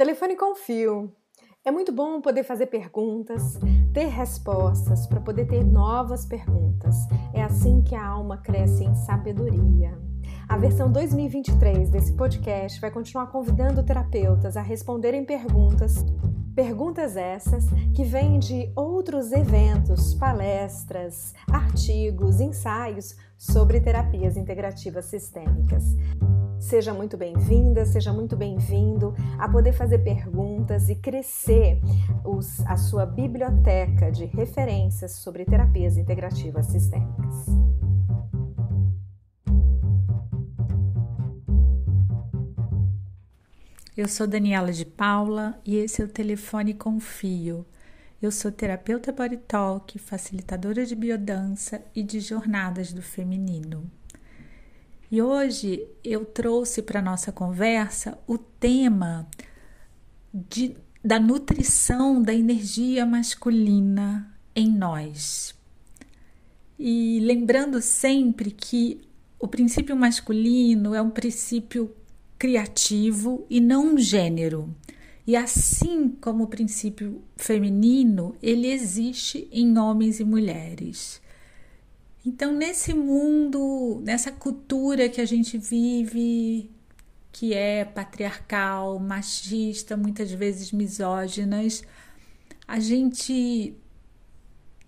Telefone com fio. É muito bom poder fazer perguntas, ter respostas, para poder ter novas perguntas. É assim que a alma cresce em sabedoria. A versão 2023 desse podcast vai continuar convidando terapeutas a responderem perguntas. Perguntas essas que vêm de outros eventos, palestras, artigos, ensaios sobre terapias integrativas sistêmicas. Seja muito bem-vinda, seja muito bem-vindo a poder fazer perguntas e crescer os, a sua biblioteca de referências sobre terapias integrativas sistêmicas. Eu sou Daniela de Paula e esse é o Telefone Confio. Eu sou terapeuta Body Talk, facilitadora de biodança e de jornadas do feminino. E hoje eu trouxe para nossa conversa o tema de, da nutrição da energia masculina em nós. E lembrando sempre que o princípio masculino é um princípio criativo e não um gênero. E assim como o princípio feminino, ele existe em homens e mulheres. Então, nesse mundo, nessa cultura que a gente vive, que é patriarcal, machista, muitas vezes misóginas, a gente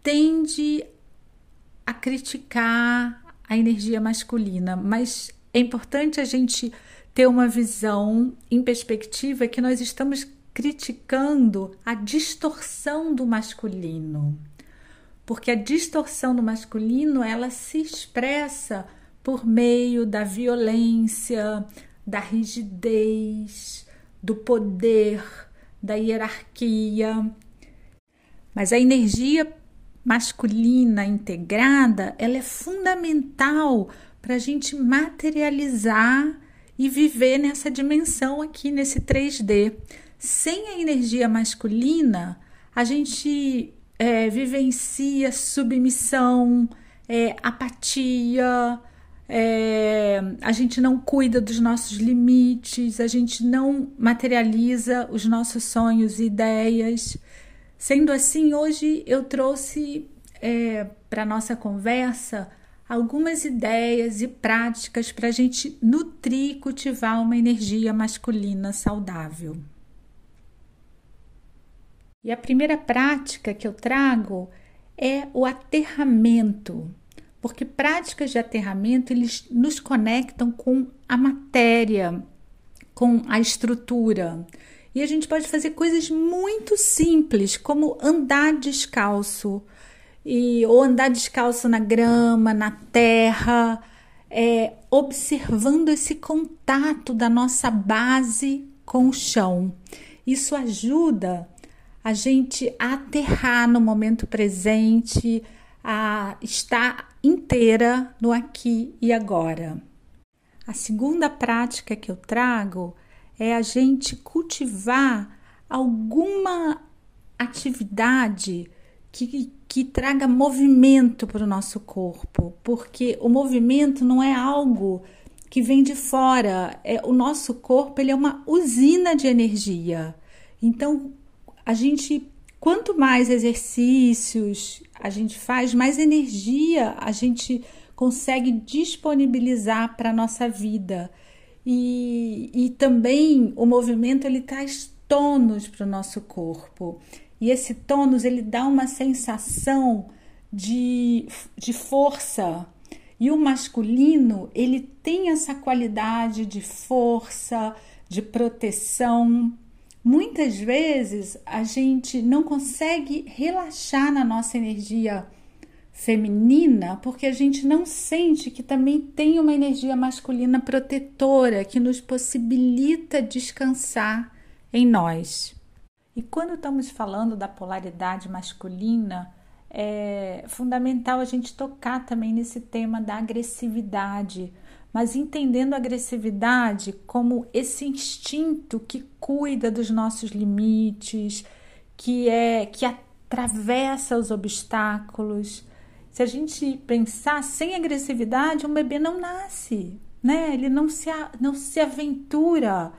tende a criticar a energia masculina, mas é importante a gente ter uma visão em perspectiva que nós estamos criticando a distorção do masculino porque a distorção do masculino ela se expressa por meio da violência, da rigidez, do poder, da hierarquia. Mas a energia masculina integrada ela é fundamental para a gente materializar e viver nessa dimensão aqui nesse 3D. Sem a energia masculina, a gente é, vivencia submissão, é, apatia, é, a gente não cuida dos nossos limites, a gente não materializa os nossos sonhos e ideias. Sendo assim, hoje eu trouxe é, para nossa conversa algumas ideias e práticas para a gente nutrir e cultivar uma energia masculina saudável. E a primeira prática que eu trago é o aterramento, porque práticas de aterramento eles nos conectam com a matéria, com a estrutura. E a gente pode fazer coisas muito simples, como andar descalço, e, ou andar descalço na grama, na terra, é, observando esse contato da nossa base com o chão. Isso ajuda a gente aterrar no momento presente, a estar inteira no aqui e agora. A segunda prática que eu trago é a gente cultivar alguma atividade que, que traga movimento para o nosso corpo, porque o movimento não é algo que vem de fora, é o nosso corpo ele é uma usina de energia. Então, a gente, quanto mais exercícios a gente faz, mais energia a gente consegue disponibilizar para a nossa vida. E, e também o movimento ele traz tônus para o nosso corpo. E esse tônus ele dá uma sensação de, de força. E o masculino ele tem essa qualidade de força, de proteção, Muitas vezes a gente não consegue relaxar na nossa energia feminina porque a gente não sente que também tem uma energia masculina protetora que nos possibilita descansar em nós. E quando estamos falando da polaridade masculina, é fundamental a gente tocar também nesse tema da agressividade, mas entendendo a agressividade como esse instinto que cuida dos nossos limites, que é que atravessa os obstáculos. Se a gente pensar sem agressividade, um bebê não nasce, né? Ele não se não se aventura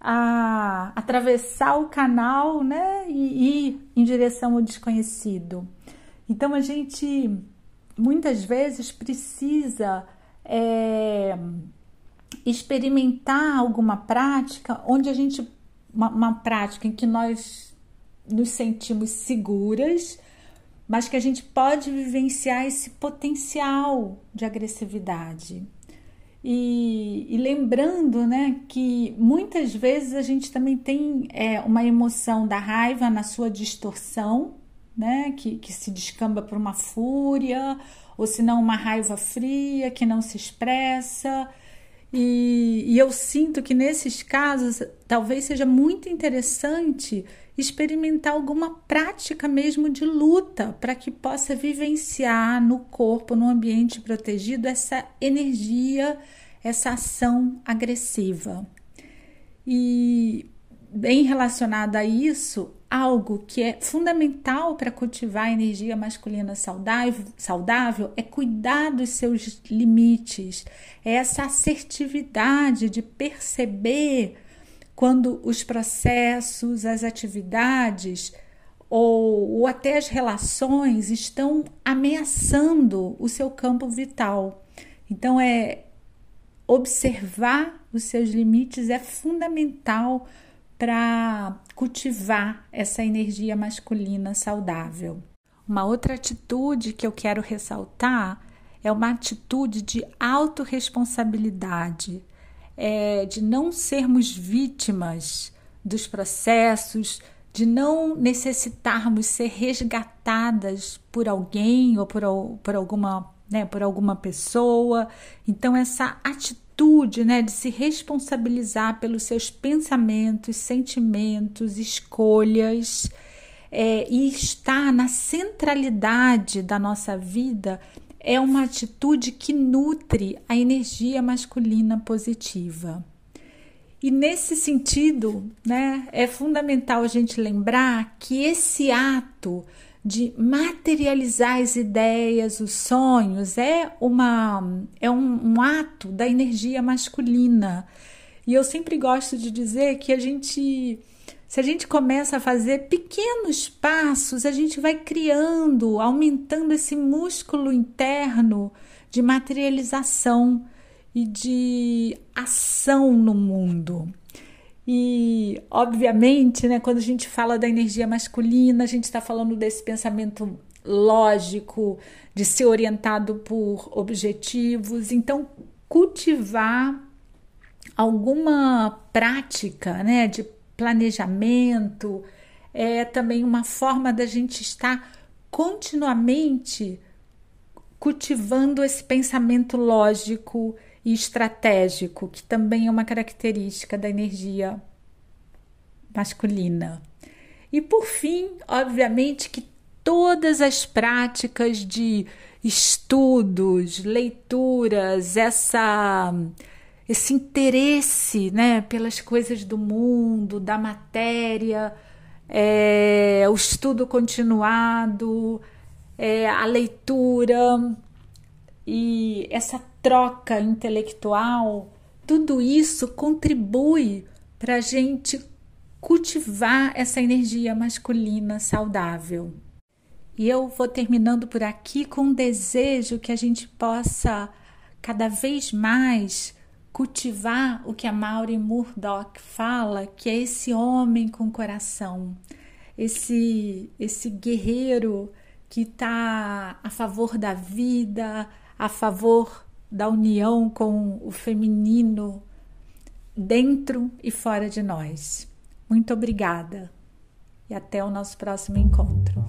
a atravessar o canal, né, e ir em direção ao desconhecido. Então a gente muitas vezes precisa é, experimentar alguma prática onde a gente uma, uma prática em que nós nos sentimos seguras, mas que a gente pode vivenciar esse potencial de agressividade. E, e, lembrando né, que muitas vezes a gente também tem é, uma emoção da raiva na sua distorção, né, que, que se descamba por uma fúria, ou se não uma raiva fria que não se expressa. E, e eu sinto que nesses casos talvez seja muito interessante experimentar alguma prática mesmo de luta para que possa vivenciar no corpo, no ambiente protegido, essa energia, essa ação agressiva. E bem relacionada a isso, algo que é fundamental para cultivar a energia masculina saudável, saudável é cuidar dos seus limites, é essa assertividade de perceber quando os processos, as atividades ou, ou até as relações estão ameaçando o seu campo vital. Então, é observar os seus limites é fundamental para cultivar essa energia masculina saudável. Uma outra atitude que eu quero ressaltar é uma atitude de autorresponsabilidade é, de não sermos vítimas dos processos, de não necessitarmos ser resgatadas por alguém ou por, por, alguma, né, por alguma pessoa. Então, essa atitude né, de se responsabilizar pelos seus pensamentos, sentimentos, escolhas é, e estar na centralidade da nossa vida é uma atitude que nutre a energia masculina positiva. E nesse sentido, né, é fundamental a gente lembrar que esse ato de materializar as ideias, os sonhos, é, uma, é um, um ato da energia masculina. E eu sempre gosto de dizer que a gente se a gente começa a fazer pequenos passos, a gente vai criando, aumentando esse músculo interno de materialização e de ação no mundo. E, obviamente, né, quando a gente fala da energia masculina, a gente está falando desse pensamento lógico, de ser orientado por objetivos. Então, cultivar alguma prática né, de planejamento, é também uma forma da gente estar continuamente cultivando esse pensamento lógico e estratégico, que também é uma característica da energia masculina. E por fim, obviamente que todas as práticas de estudos, leituras, essa esse interesse né, pelas coisas do mundo, da matéria, é, o estudo continuado, é, a leitura e essa troca intelectual, tudo isso contribui para a gente cultivar essa energia masculina saudável. E eu vou terminando por aqui com um desejo que a gente possa cada vez mais cultivar o que a Maureen Murdoch fala, que é esse homem com coração, esse esse guerreiro que está a favor da vida, a favor da união com o feminino dentro e fora de nós. Muito obrigada e até o nosso próximo encontro.